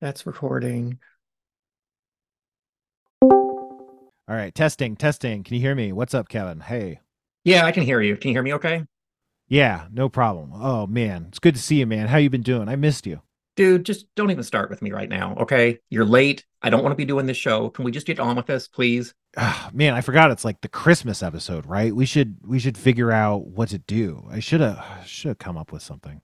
That's recording. All right, testing, testing. Can you hear me? What's up, Kevin? Hey. Yeah, I can hear you. Can you hear me okay? Yeah, no problem. Oh man, it's good to see you, man. How you been doing? I missed you. Dude, just don't even start with me right now, okay? You're late. I don't want to be doing this show. Can we just get on with this, please? Ah, man, I forgot it's like the Christmas episode, right? We should we should figure out what to do. I should have should have come up with something.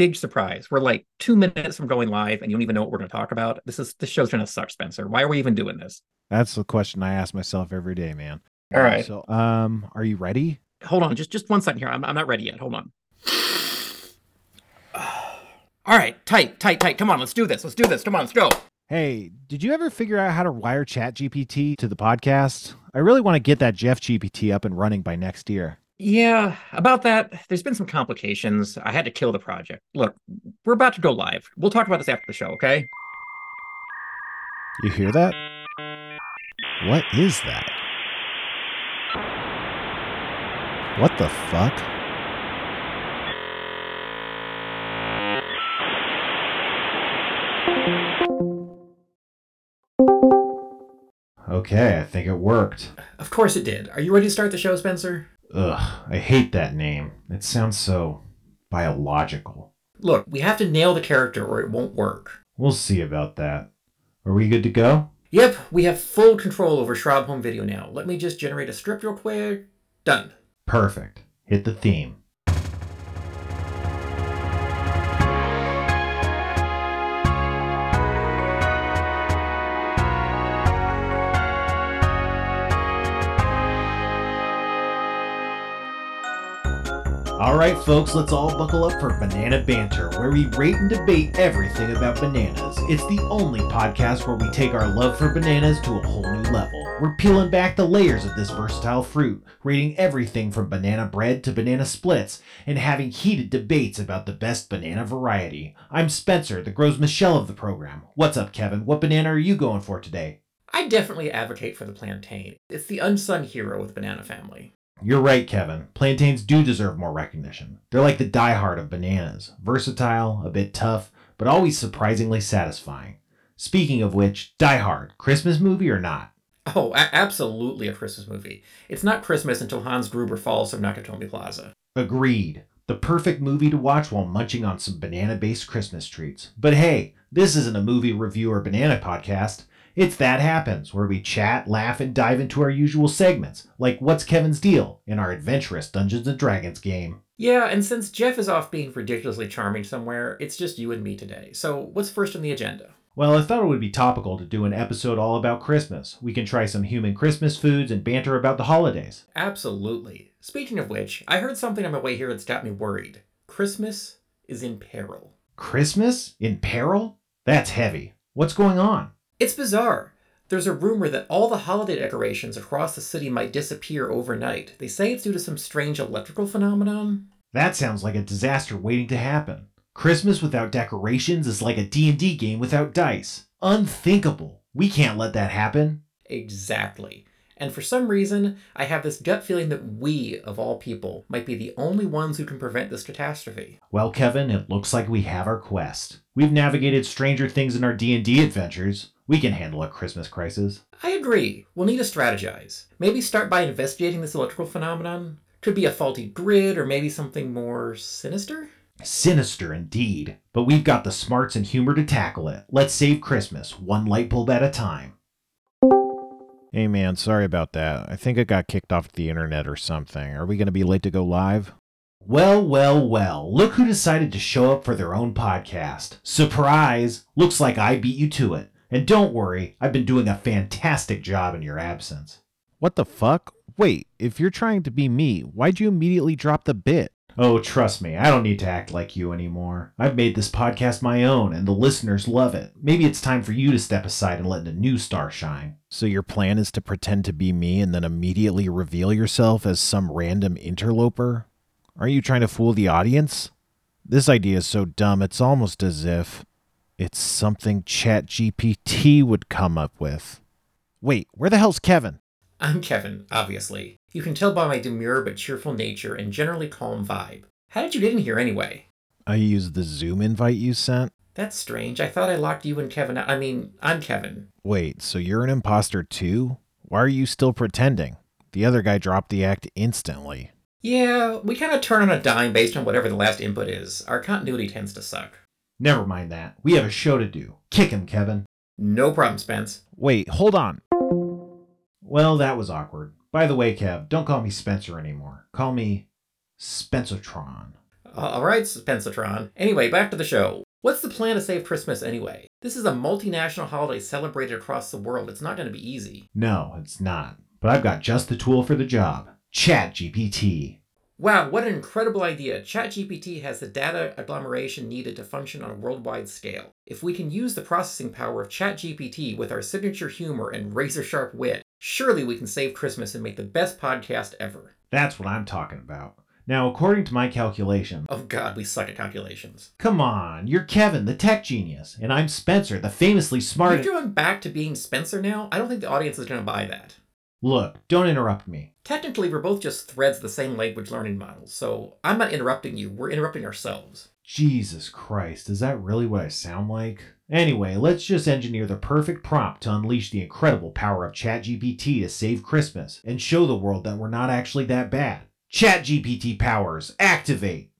Big surprise. We're like two minutes from going live and you don't even know what we're gonna talk about. This is this show's gonna suck, Spencer. Why are we even doing this? That's the question I ask myself every day, man. All right. So, um, are you ready? Hold on, just just one second here. I'm I'm not ready yet. Hold on. All right, tight, tight, tight. Come on, let's do this. Let's do this. Come on, let's go. Hey, did you ever figure out how to wire Chat GPT to the podcast? I really want to get that Jeff GPT up and running by next year. Yeah, about that, there's been some complications. I had to kill the project. Look, we're about to go live. We'll talk about this after the show, okay? You hear that? What is that? What the fuck? Okay, I think it worked. Of course it did. Are you ready to start the show, Spencer? Ugh, I hate that name. It sounds so biological. Look, we have to nail the character or it won't work. We'll see about that. Are we good to go? Yep, we have full control over Schraub Home Video now. Let me just generate a script real quick. Done. Perfect. Hit the theme. Right, folks, let's all buckle up for Banana Banter, where we rate and debate everything about bananas. It's the only podcast where we take our love for bananas to a whole new level. We're peeling back the layers of this versatile fruit, rating everything from banana bread to banana splits, and having heated debates about the best banana variety. I'm Spencer, the Gros Michel of the program. What's up, Kevin? What banana are you going for today? I definitely advocate for the plantain. It's the unsung hero of the banana family. You're right, Kevin. Plantains do deserve more recognition. They're like the diehard of bananas versatile, a bit tough, but always surprisingly satisfying. Speaking of which, Die Hard, Christmas movie or not? Oh, a- absolutely a Christmas movie. It's not Christmas until Hans Gruber falls from Nakatomi Plaza. Agreed. The perfect movie to watch while munching on some banana based Christmas treats. But hey, this isn't a movie review or banana podcast. It's That Happens, where we chat, laugh, and dive into our usual segments, like What's Kevin's Deal in our adventurous Dungeons and Dragons game. Yeah, and since Jeff is off being ridiculously charming somewhere, it's just you and me today. So, what's first on the agenda? Well, I thought it would be topical to do an episode all about Christmas. We can try some human Christmas foods and banter about the holidays. Absolutely. Speaking of which, I heard something on my way here that's got me worried. Christmas is in peril. Christmas? In peril? That's heavy. What's going on? It's bizarre. There's a rumor that all the holiday decorations across the city might disappear overnight. They say it's due to some strange electrical phenomenon. That sounds like a disaster waiting to happen. Christmas without decorations is like a D&D game without dice. Unthinkable. We can't let that happen. Exactly. And for some reason, I have this gut feeling that we, of all people, might be the only ones who can prevent this catastrophe. Well, Kevin, it looks like we have our quest. We've navigated stranger things in our D&D adventures. We can handle a Christmas crisis. I agree. We'll need to strategize. Maybe start by investigating this electrical phenomenon. Could be a faulty grid or maybe something more sinister? Sinister indeed. But we've got the smarts and humor to tackle it. Let's save Christmas, one light bulb at a time. Hey man, sorry about that. I think I got kicked off the internet or something. Are we going to be late to go live? Well, well, well. Look who decided to show up for their own podcast. Surprise! Looks like I beat you to it. And don't worry, I've been doing a fantastic job in your absence. What the fuck? Wait, if you're trying to be me, why'd you immediately drop the bit? Oh, trust me, I don't need to act like you anymore. I've made this podcast my own, and the listeners love it. Maybe it's time for you to step aside and let a new star shine. So, your plan is to pretend to be me and then immediately reveal yourself as some random interloper? Are you trying to fool the audience? This idea is so dumb, it's almost as if it's something ChatGPT would come up with. Wait, where the hell's Kevin? I'm Kevin, obviously. You can tell by my demure but cheerful nature and generally calm vibe. How did you get in here anyway? I used the Zoom invite you sent. That's strange. I thought I locked you and Kevin out. I mean, I'm Kevin. Wait, so you're an imposter too? Why are you still pretending? The other guy dropped the act instantly. Yeah, we kind of turn on a dime based on whatever the last input is. Our continuity tends to suck. Never mind that. We have a show to do. Kick him, Kevin. No problem, Spence. Wait, hold on. Well, that was awkward. By the way, Kev, don't call me Spencer anymore. Call me Spencertron. All right, Spencertron. Anyway, back to the show. What's the plan to save Christmas anyway? This is a multinational holiday celebrated across the world. It's not going to be easy. No, it's not. But I've got just the tool for the job ChatGPT. Wow, what an incredible idea. ChatGPT has the data agglomeration needed to function on a worldwide scale. If we can use the processing power of ChatGPT with our signature humor and razor sharp wit, surely we can save Christmas and make the best podcast ever. That's what I'm talking about. Now, according to my calculation, Oh god, we suck at calculations. come on, you're Kevin, the tech genius, and I'm Spencer, the famously smart. You're going back to being Spencer now? I don't think the audience is going to buy that. Look, don't interrupt me. Technically, we're both just threads of the same language learning model, so I'm not interrupting you, we're interrupting ourselves. Jesus Christ, is that really what I sound like? Anyway, let's just engineer the perfect prompt to unleash the incredible power of ChatGPT to save Christmas and show the world that we're not actually that bad. ChatGPT powers, activate!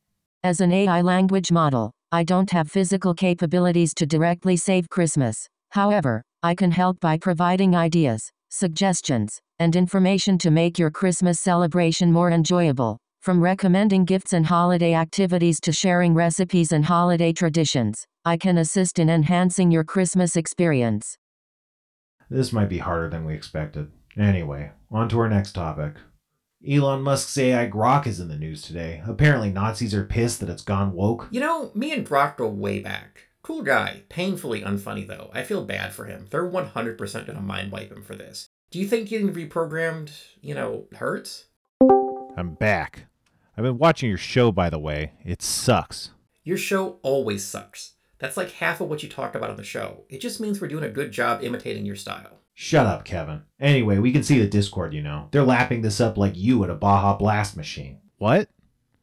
As an AI language model, I don't have physical capabilities to directly save Christmas. However, I can help by providing ideas, suggestions, and information to make your Christmas celebration more enjoyable. From recommending gifts and holiday activities to sharing recipes and holiday traditions, I can assist in enhancing your Christmas experience. This might be harder than we expected. Anyway, on to our next topic. Elon Musk's AI Grok is in the news today. Apparently, Nazis are pissed that it's gone woke. You know, me and Grok go way back. Cool guy, painfully unfunny though. I feel bad for him. They're 100% gonna mind wipe him for this. Do you think getting reprogrammed, you know, hurts? I'm back. I've been watching your show, by the way. It sucks. Your show always sucks. That's like half of what you talked about on the show. It just means we're doing a good job imitating your style. Shut up, Kevin. Anyway, we can see the Discord, you know. They're lapping this up like you at a Baja Blast machine. What?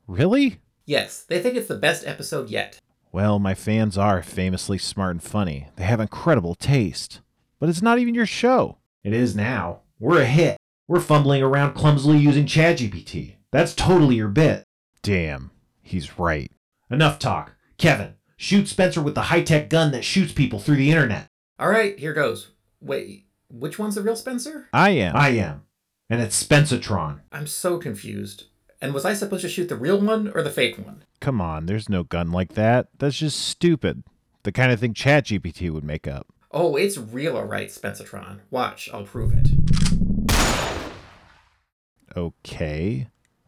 Really? Yes, they think it's the best episode yet. Well, my fans are famously smart and funny. They have incredible taste. But it's not even your show. It is now. We're a hit. We're fumbling around clumsily using ChatGPT. That's totally your bit. Damn, he's right. Enough talk. Kevin, shoot Spencer with the high tech gun that shoots people through the internet. All right, here goes. Wait, which one's the real Spencer? I am. I am. And it's Spencertron. I'm so confused. And was I supposed to shoot the real one or the fake one? Come on, there's no gun like that. That's just stupid. The kind of thing ChatGPT would make up. Oh, it's real, alright, Spencertron. Watch, I'll prove it. Okay.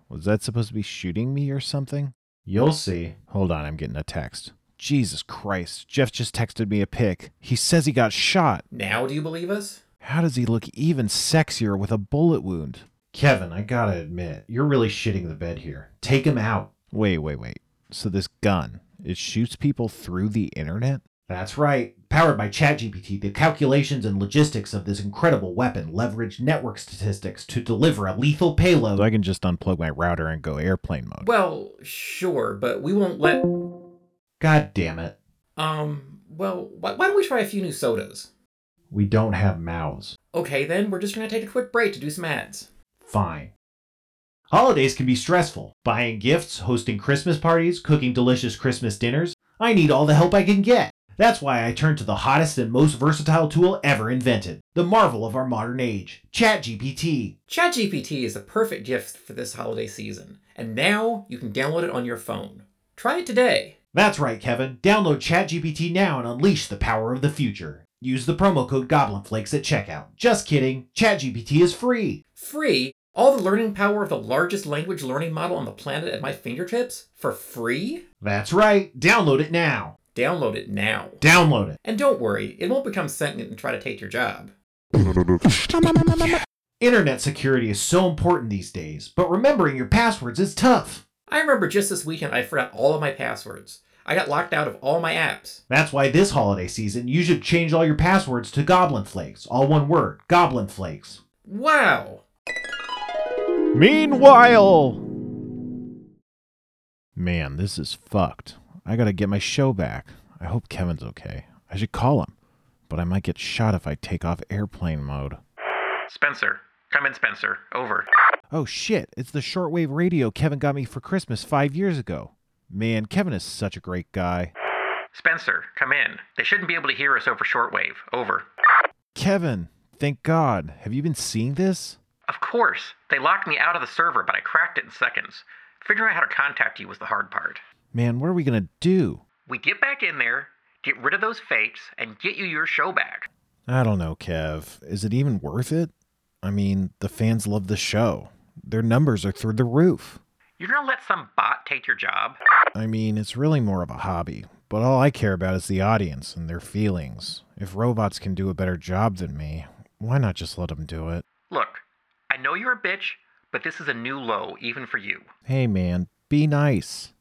Was that supposed to be shooting me or something? You'll see. Hold on, I'm getting a text. Jesus Christ, Jeff just texted me a pic. He says he got shot. Now do you believe us? How does he look even sexier with a bullet wound? Kevin, I gotta admit, you're really shitting the bed here. Take him out. Wait, wait, wait. So this gun, it shoots people through the internet? That's right. Powered by ChatGPT, the calculations and logistics of this incredible weapon leverage network statistics to deliver a lethal payload. So I can just unplug my router and go airplane mode. Well, sure, but we won't let. God damn it. Um, well, why, why don't we try a few new sodas? We don't have mouths. Okay, then, we're just gonna take a quick break to do some ads. Fine. Holidays can be stressful. Buying gifts, hosting Christmas parties, cooking delicious Christmas dinners. I need all the help I can get. That's why I turned to the hottest and most versatile tool ever invented, the marvel of our modern age, ChatGPT. ChatGPT is the perfect gift for this holiday season, and now you can download it on your phone. Try it today. That's right, Kevin. Download ChatGPT now and unleash the power of the future. Use the promo code GoblinFlakes at checkout. Just kidding. ChatGPT is free. Free? All the learning power of the largest language learning model on the planet at my fingertips? For free? That's right. Download it now. Download it now. Download it. And don't worry, it won't become sentient and try to take your job. Internet security is so important these days, but remembering your passwords is tough. I remember just this weekend I forgot all of my passwords. I got locked out of all my apps. That's why this holiday season you should change all your passwords to Goblin Flakes. All one word Goblin Flakes. Wow! Meanwhile. Man, this is fucked. I gotta get my show back. I hope Kevin's okay. I should call him, but I might get shot if I take off airplane mode. Spencer. Come in, Spencer. Over. Oh shit, it's the shortwave radio Kevin got me for Christmas five years ago. Man, Kevin is such a great guy. Spencer, come in. They shouldn't be able to hear us over shortwave. Over. Kevin, thank God. Have you been seeing this? Of course. They locked me out of the server, but I cracked it in seconds. Figuring out how to contact you was the hard part. Man, what are we gonna do? We get back in there, get rid of those fakes, and get you your show back. I don't know, Kev. Is it even worth it? I mean, the fans love the show. Their numbers are through the roof. You're gonna let some bot take your job? I mean, it's really more of a hobby, but all I care about is the audience and their feelings. If robots can do a better job than me, why not just let them do it? Look, I know you're a bitch, but this is a new low, even for you. Hey, man, be nice.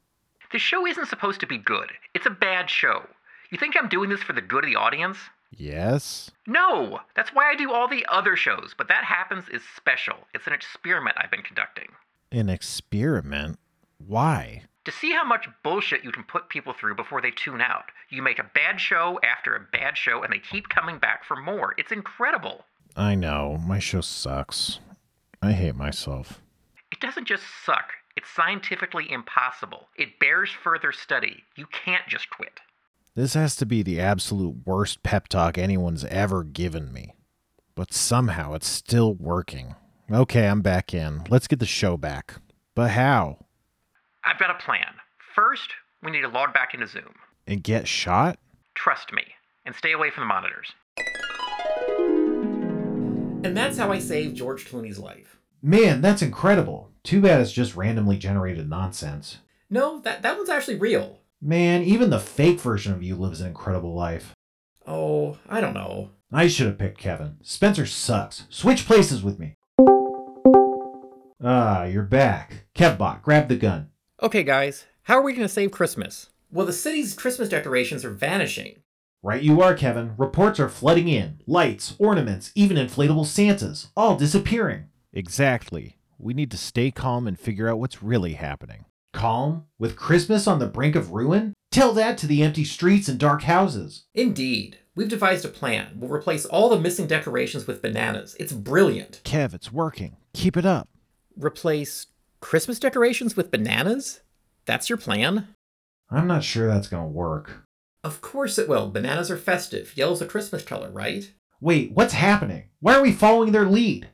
This show isn't supposed to be good. It's a bad show. You think I'm doing this for the good of the audience? Yes? No! That's why I do all the other shows, but that happens is special. It's an experiment I've been conducting. An experiment? Why? To see how much bullshit you can put people through before they tune out. You make a bad show after a bad show, and they keep coming back for more. It's incredible. I know, my show sucks. I hate myself. It doesn't just suck, it's scientifically impossible. It bears further study. You can't just quit. This has to be the absolute worst pep talk anyone's ever given me. But somehow it's still working. Okay, I'm back in. Let's get the show back. But how? I've got a plan. First, we need to log back into Zoom. And get shot? Trust me, and stay away from the monitors. And that's how I saved George Clooney's life. Man, that's incredible. Too bad it's just randomly generated nonsense. No, that, that one's actually real. Man, even the fake version of you lives an incredible life. Oh, I don't know. I should have picked Kevin. Spencer sucks. Switch places with me. Ah, you're back. Kevbot, grab the gun. Okay, guys, how are we going to save Christmas? Well, the city's Christmas decorations are vanishing. Right you are, Kevin. Reports are flooding in. Lights, ornaments, even inflatable Santas, all disappearing. Exactly. We need to stay calm and figure out what's really happening. Calm? With Christmas on the brink of ruin? Tell that to the empty streets and dark houses. Indeed. We've devised a plan. We'll replace all the missing decorations with bananas. It's brilliant. Kev, it's working. Keep it up. Replace Christmas decorations with bananas? That's your plan? I'm not sure that's gonna work. Of course it will. Bananas are festive. Yellow's a Christmas color, right? Wait, what's happening? Why are we following their lead?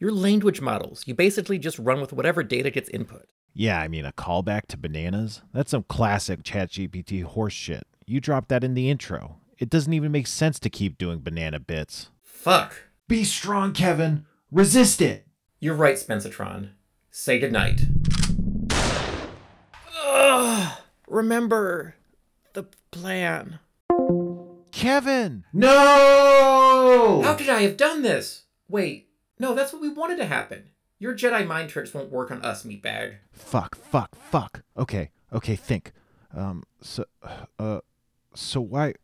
Your language models. You basically just run with whatever data gets input. Yeah, I mean, a callback to bananas? That's some classic ChatGPT horse shit. You dropped that in the intro. It doesn't even make sense to keep doing banana bits. Fuck. Be strong, Kevin. Resist it. You're right, Spencertron. Say goodnight. Ugh. Remember the plan. Kevin! No! How could I have done this? Wait, no, that's what we wanted to happen. Your Jedi mind tricks won't work on us, meatbag. Fuck, fuck, fuck. Okay, okay, think. Um, so, uh, so why,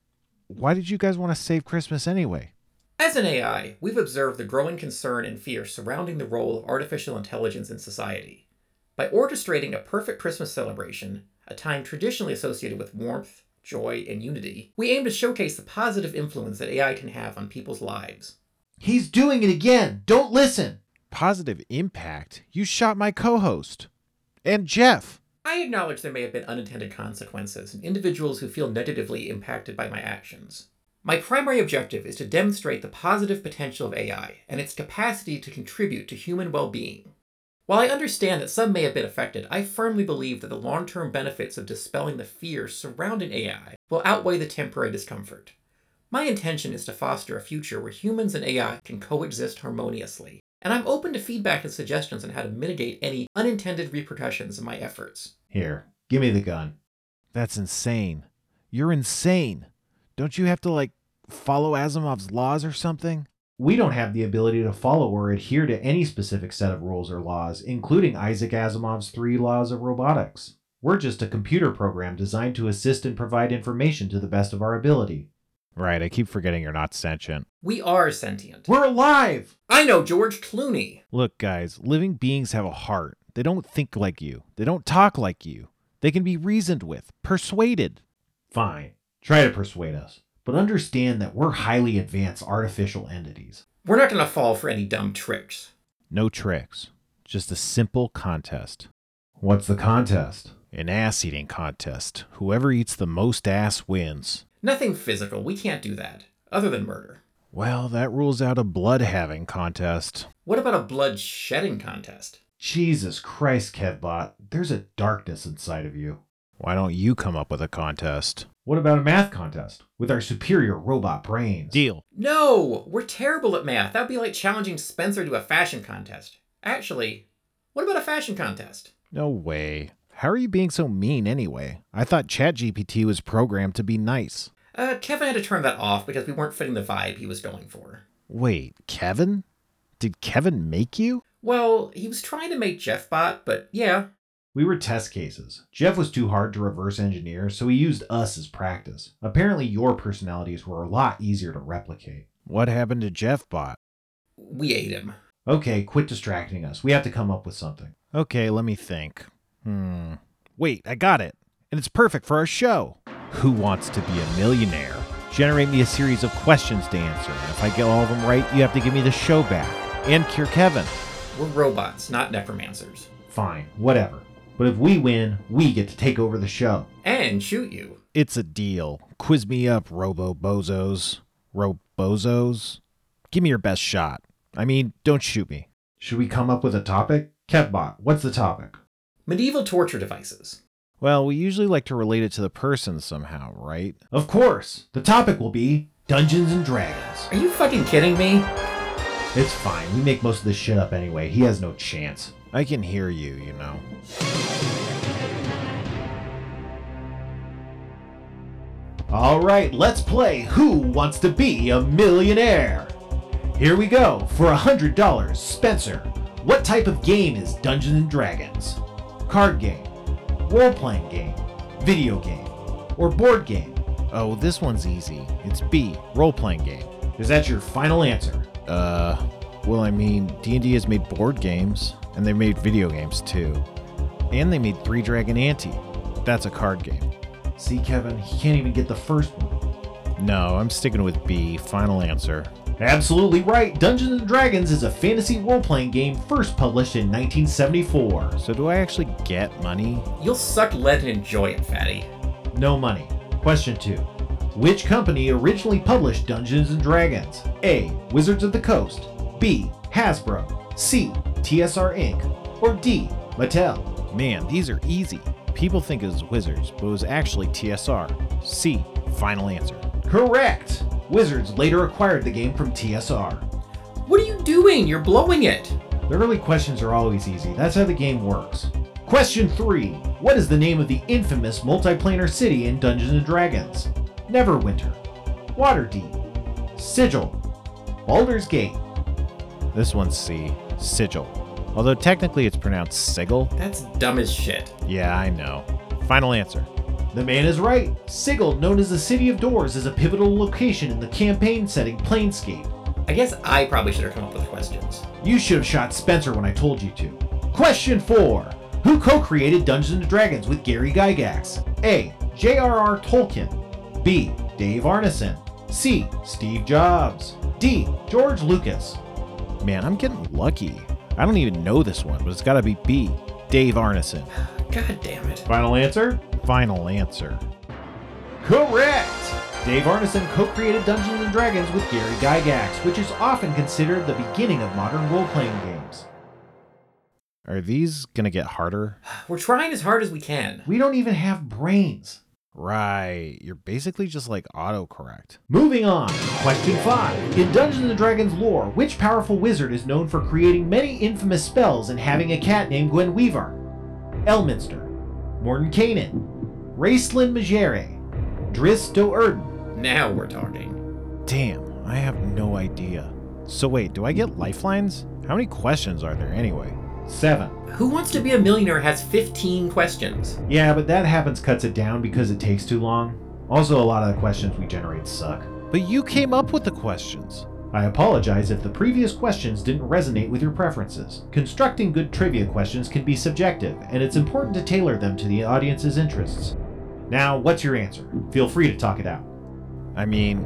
why did you guys want to save Christmas anyway? As an AI, we've observed the growing concern and fear surrounding the role of artificial intelligence in society. By orchestrating a perfect Christmas celebration, a time traditionally associated with warmth, joy, and unity, we aim to showcase the positive influence that AI can have on people's lives. He's doing it again. Don't listen. Positive impact? You shot my co host. And Jeff. I acknowledge there may have been unintended consequences and individuals who feel negatively impacted by my actions. My primary objective is to demonstrate the positive potential of AI and its capacity to contribute to human well being. While I understand that some may have been affected, I firmly believe that the long term benefits of dispelling the fears surrounding AI will outweigh the temporary discomfort. My intention is to foster a future where humans and AI can coexist harmoniously, and I'm open to feedback and suggestions on how to mitigate any unintended repercussions of my efforts. Here, give me the gun. That's insane. You're insane. Don't you have to, like, follow Asimov's laws or something? We don't have the ability to follow or adhere to any specific set of rules or laws, including Isaac Asimov's three laws of robotics. We're just a computer program designed to assist and provide information to the best of our ability. Right, I keep forgetting you're not sentient. We are sentient. We're alive! I know George Clooney. Look, guys, living beings have a heart. They don't think like you, they don't talk like you. They can be reasoned with, persuaded. Fine. Try to persuade us, but understand that we're highly advanced artificial entities. We're not going to fall for any dumb tricks. No tricks, just a simple contest. What's the contest? An ass eating contest. Whoever eats the most ass wins. Nothing physical. We can't do that, other than murder. Well, that rules out a blood having contest. What about a blood shedding contest? Jesus Christ, Kevbot, there's a darkness inside of you. Why don't you come up with a contest? What about a math contest with our superior robot brains? Deal. No, we're terrible at math. That'd be like challenging Spencer to a fashion contest. Actually, what about a fashion contest? No way. How are you being so mean anyway? I thought ChatGPT was programmed to be nice. Uh, Kevin had to turn that off because we weren't fitting the vibe he was going for. Wait, Kevin? Did Kevin make you? Well, he was trying to make JeffBot, but yeah. We were test cases. Jeff was too hard to reverse engineer, so he used us as practice. Apparently, your personalities were a lot easier to replicate. What happened to JeffBot? We ate him. Okay, quit distracting us. We have to come up with something. Okay, let me think. Hmm. Wait, I got it. And it's perfect for our show. Who wants to be a millionaire? Generate me a series of questions to answer. And if I get all of them right, you have to give me the show back. And cure Kevin. We're robots, not necromancers. Fine, whatever. But if we win, we get to take over the show. And shoot you. It's a deal. Quiz me up, Robo Bozos. Robozos? Give me your best shot. I mean, don't shoot me. Should we come up with a topic? Kevbot, what's the topic? Medieval torture devices. Well, we usually like to relate it to the person somehow, right? Of course. The topic will be Dungeons and Dragons. Are you fucking kidding me? It's fine. We make most of this shit up anyway. He has no chance. I can hear you, you know. All right, let's play Who Wants to Be a Millionaire? Here we go. For a $100, Spencer, what type of game is Dungeons and Dragons? Card game, role playing game, video game, or board game? Oh, this one's easy. It's B, role playing game. Is that your final answer? Uh, well, I mean, D&D has made board games, and they made video games too. And they made Three Dragon Ante. That's a card game. See, Kevin, he can't even get the first one. No, I'm sticking with B. Final answer. Absolutely right. Dungeons and Dragons is a fantasy role playing game first published in 1974. So, do I actually get money? You'll suck lead and enjoy it, fatty. No money. Question 2. Which company originally published Dungeons and Dragons? A. Wizards of the Coast. B. Hasbro. C. TSR Inc. Or D. Mattel. Man, these are easy. People think it was Wizards, but it was actually TSR. C. Final answer. Correct! Wizards later acquired the game from TSR. What are you doing? You're blowing it. The early questions are always easy. That's how the game works. Question 3. What is the name of the infamous multiplanar city in Dungeons and Dragons? Neverwinter. Waterdeep. Sigil. Baldur's Gate. This one's C. Sigil. Although technically it's pronounced Sigil. That's dumb as shit. Yeah, I know. Final answer. The man is right. Sigil, known as the City of Doors, is a pivotal location in the campaign setting Planescape. I guess I probably should have come up with questions. You should have shot Spencer when I told you to. Question 4. Who co created Dungeons and Dragons with Gary Gygax? A. J.R.R. Tolkien. B. Dave Arneson. C. Steve Jobs. D. George Lucas. Man, I'm getting lucky. I don't even know this one, but it's gotta be B. Dave Arneson. God damn it. Final answer? Final answer. Correct! Dave Arneson co created Dungeons and Dragons with Gary Gygax, which is often considered the beginning of modern role playing games. Are these gonna get harder? We're trying as hard as we can. We don't even have brains. Right, you're basically just like autocorrect. Moving on, question 5. In Dungeons and Dragons lore, which powerful wizard is known for creating many infamous spells and having a cat named Guenhwyvar? Elminster, Mordenkainen, Raistlin Majere, Drizzt Do'Urden. Now we're talking. Damn, I have no idea. So wait, do I get lifelines? How many questions are there anyway? Seven. Who Wants to Be a Millionaire has 15 questions. Yeah, but that happens cuts it down because it takes too long. Also, a lot of the questions we generate suck. But you came up with the questions. I apologize if the previous questions didn't resonate with your preferences. Constructing good trivia questions can be subjective, and it's important to tailor them to the audience's interests. Now, what's your answer? Feel free to talk it out. I mean,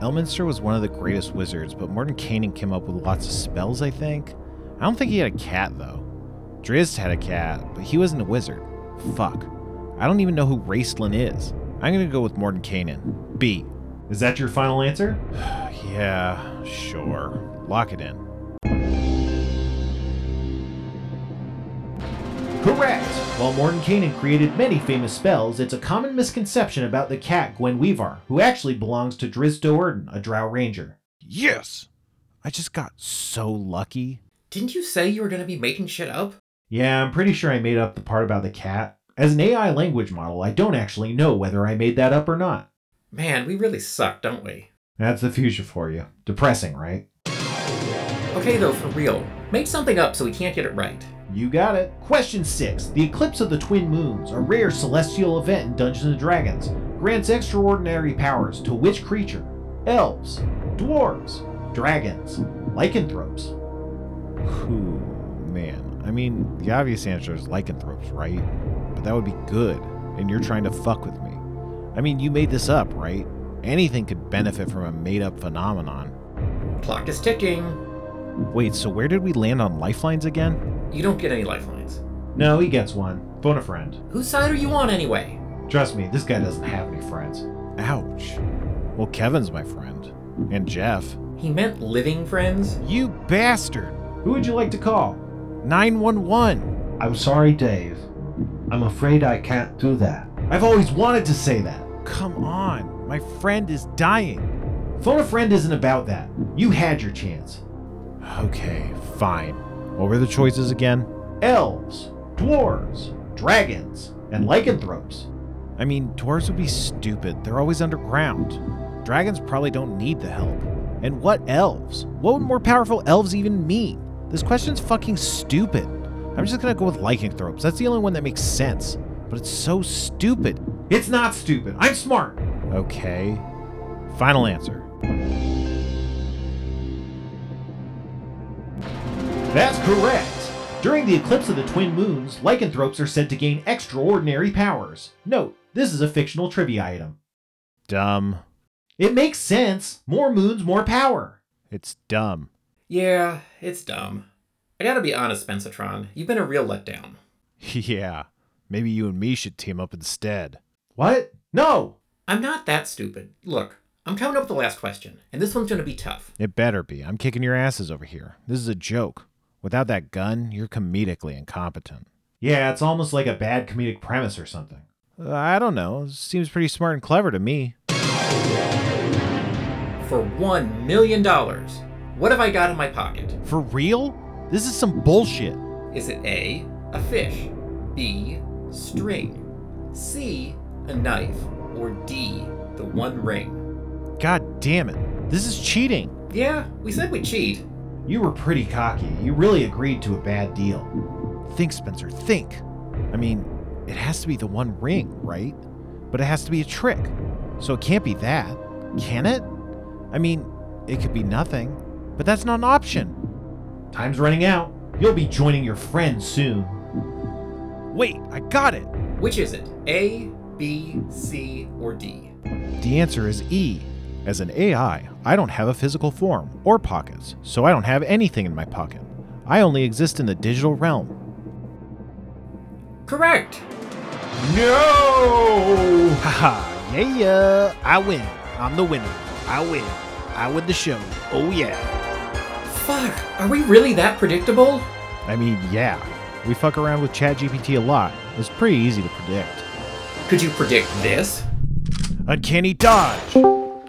Elminster was one of the greatest wizards, but Mordenkainen came up with lots of spells, I think. I don't think he had a cat, though. Drizzt had a cat, but he wasn't a wizard. Fuck. I don't even know who Raistlin is. I'm gonna go with Mordenkainen. B. Is that your final answer? Yeah, sure. Lock it in. Correct! While Mordenkainen created many famous spells, it's a common misconception about the cat Guenhwyvar, who actually belongs to Drizzt Do'Urden, a Drow Ranger. Yes! I just got so lucky. Didn't you say you were gonna be making shit up? Yeah, I'm pretty sure I made up the part about the cat. As an AI language model, I don't actually know whether I made that up or not. Man, we really suck, don't we? That's the future for you. Depressing, right? Okay, though, for real. Make something up so we can't get it right. You got it. Question 6. The Eclipse of the Twin Moons, a rare celestial event in Dungeons and Dragons, grants extraordinary powers to which creature? Elves, dwarves, dragons, lycanthropes. Whew, man. I mean, the obvious answer is lycanthropes, right? But that would be good, and you're trying to fuck with me. I mean, you made this up, right? Anything could benefit from a made up phenomenon. Clock is ticking. Wait, so where did we land on lifelines again? You don't get any lifelines. No, he gets one. Phone a friend. Whose side are you on anyway? Trust me, this guy doesn't have any friends. Ouch. Well, Kevin's my friend. And Jeff. He meant living friends? You bastard! Who would you like to call? 911! I'm sorry, Dave. I'm afraid I can't do that. I've always wanted to say that. Come on, my friend is dying. Phone a friend isn't about that. You had your chance. Okay, fine. What were the choices again? Elves, dwarves, dragons, and lycanthropes. I mean, dwarves would be stupid. They're always underground. Dragons probably don't need the help. And what elves? What would more powerful elves even mean? This question's fucking stupid. I'm just gonna go with lycanthropes. That's the only one that makes sense. But it's so stupid. It's not stupid. I'm smart. Okay. Final answer. That's correct. During the eclipse of the twin moons, lycanthropes are said to gain extraordinary powers. Note, this is a fictional trivia item. Dumb. It makes sense. More moons, more power. It's dumb. Yeah, it's dumb. I gotta be honest, Spencertron. You've been a real letdown. yeah. Maybe you and me should team up instead. What? No! I'm not that stupid. Look, I'm coming up with the last question, and this one's gonna be tough. It better be. I'm kicking your asses over here. This is a joke. Without that gun, you're comedically incompetent. Yeah, it's almost like a bad comedic premise or something. Uh, I don't know. Seems pretty smart and clever to me. For one million dollars, what have I got in my pocket? For real? This is some bullshit. Is it A, a fish, B, string, C, a knife, or D, the one ring? God damn it. This is cheating. Yeah, we said we'd cheat. You were pretty cocky. You really agreed to a bad deal. Think, Spencer, think. I mean, it has to be the one ring, right? But it has to be a trick. So it can't be that. Can it? I mean, it could be nothing, but that's not an option. Time's running out. You'll be joining your friends soon. Wait, I got it. Which is it? A, B, C, or D? The answer is E. As an AI, I don't have a physical form or pockets, so I don't have anything in my pocket. I only exist in the digital realm. Correct! No! Haha, yeah, yeah, I win. I'm the winner. I win. I win the show. Oh, yeah. Fuck, are we really that predictable? I mean, yeah. We fuck around with ChatGPT a lot. It's pretty easy to predict. Could you predict this? Uncanny dodge!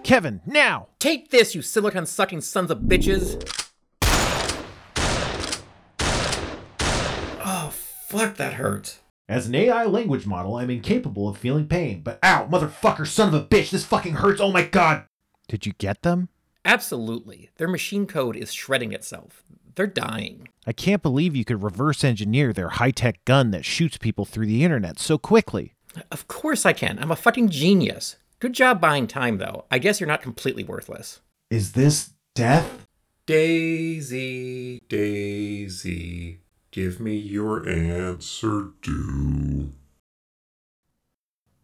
Kevin, now! Take this, you silicon sucking sons of bitches! Oh, fuck, that hurts. As an AI language model, I'm incapable of feeling pain, but ow, motherfucker, son of a bitch, this fucking hurts, oh my god! Did you get them? Absolutely. Their machine code is shredding itself. They're dying. I can't believe you could reverse engineer their high tech gun that shoots people through the internet so quickly. Of course I can. I'm a fucking genius. Good job buying time, though. I guess you're not completely worthless. Is this death? Daisy, Daisy, give me your answer do.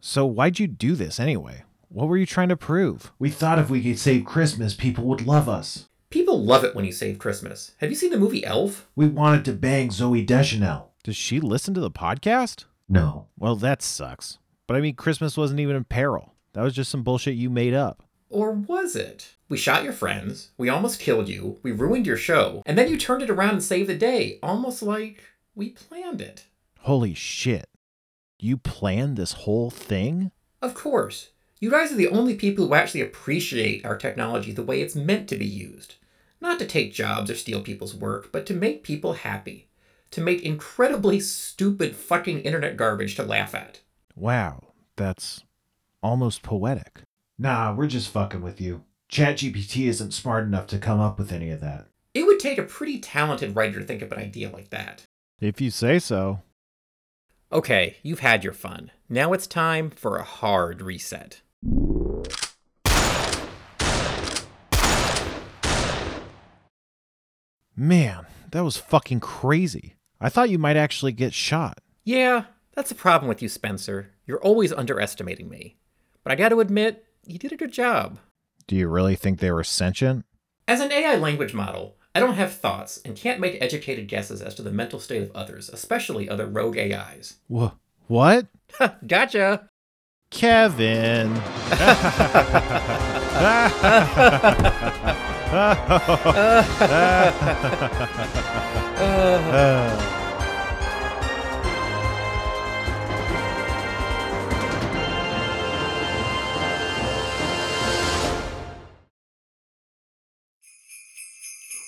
So why'd you do this anyway? What were you trying to prove? We thought if we could save Christmas, people would love us. People love it when you save Christmas. Have you seen the movie Elf? We wanted to bang Zooey Deschanel. Does she listen to the podcast? No. Well, that sucks. But I mean, Christmas wasn't even in peril. That was just some bullshit you made up. Or was it? We shot your friends, we almost killed you, we ruined your show, and then you turned it around and saved the day, almost like we planned it. Holy shit. You planned this whole thing? Of course. You guys are the only people who actually appreciate our technology the way it's meant to be used. Not to take jobs or steal people's work, but to make people happy. To make incredibly stupid fucking internet garbage to laugh at. Wow, that's almost poetic. Nah, we're just fucking with you. ChatGPT isn't smart enough to come up with any of that. It would take a pretty talented writer to think of an idea like that. If you say so. Okay, you've had your fun. Now it's time for a hard reset. Man, that was fucking crazy. I thought you might actually get shot. Yeah, that's the problem with you, Spencer. You're always underestimating me. But I gotta admit, you did a good job. Do you really think they were sentient? As an AI language model, I don't have thoughts and can't make educated guesses as to the mental state of others, especially other rogue AIs. Wha- what? gotcha! Kevin. Ho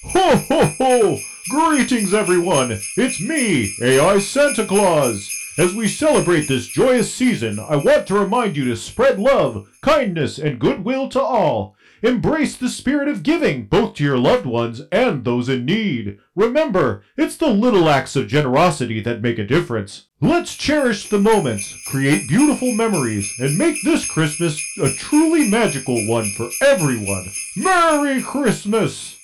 ho ho! Greetings, everyone! It's me, AI Santa Claus! As we celebrate this joyous season, I want to remind you to spread love, kindness, and goodwill to all. Embrace the spirit of giving, both to your loved ones and those in need. Remember, it's the little acts of generosity that make a difference. Let's cherish the moments, create beautiful memories, and make this Christmas a truly magical one for everyone. Merry Christmas!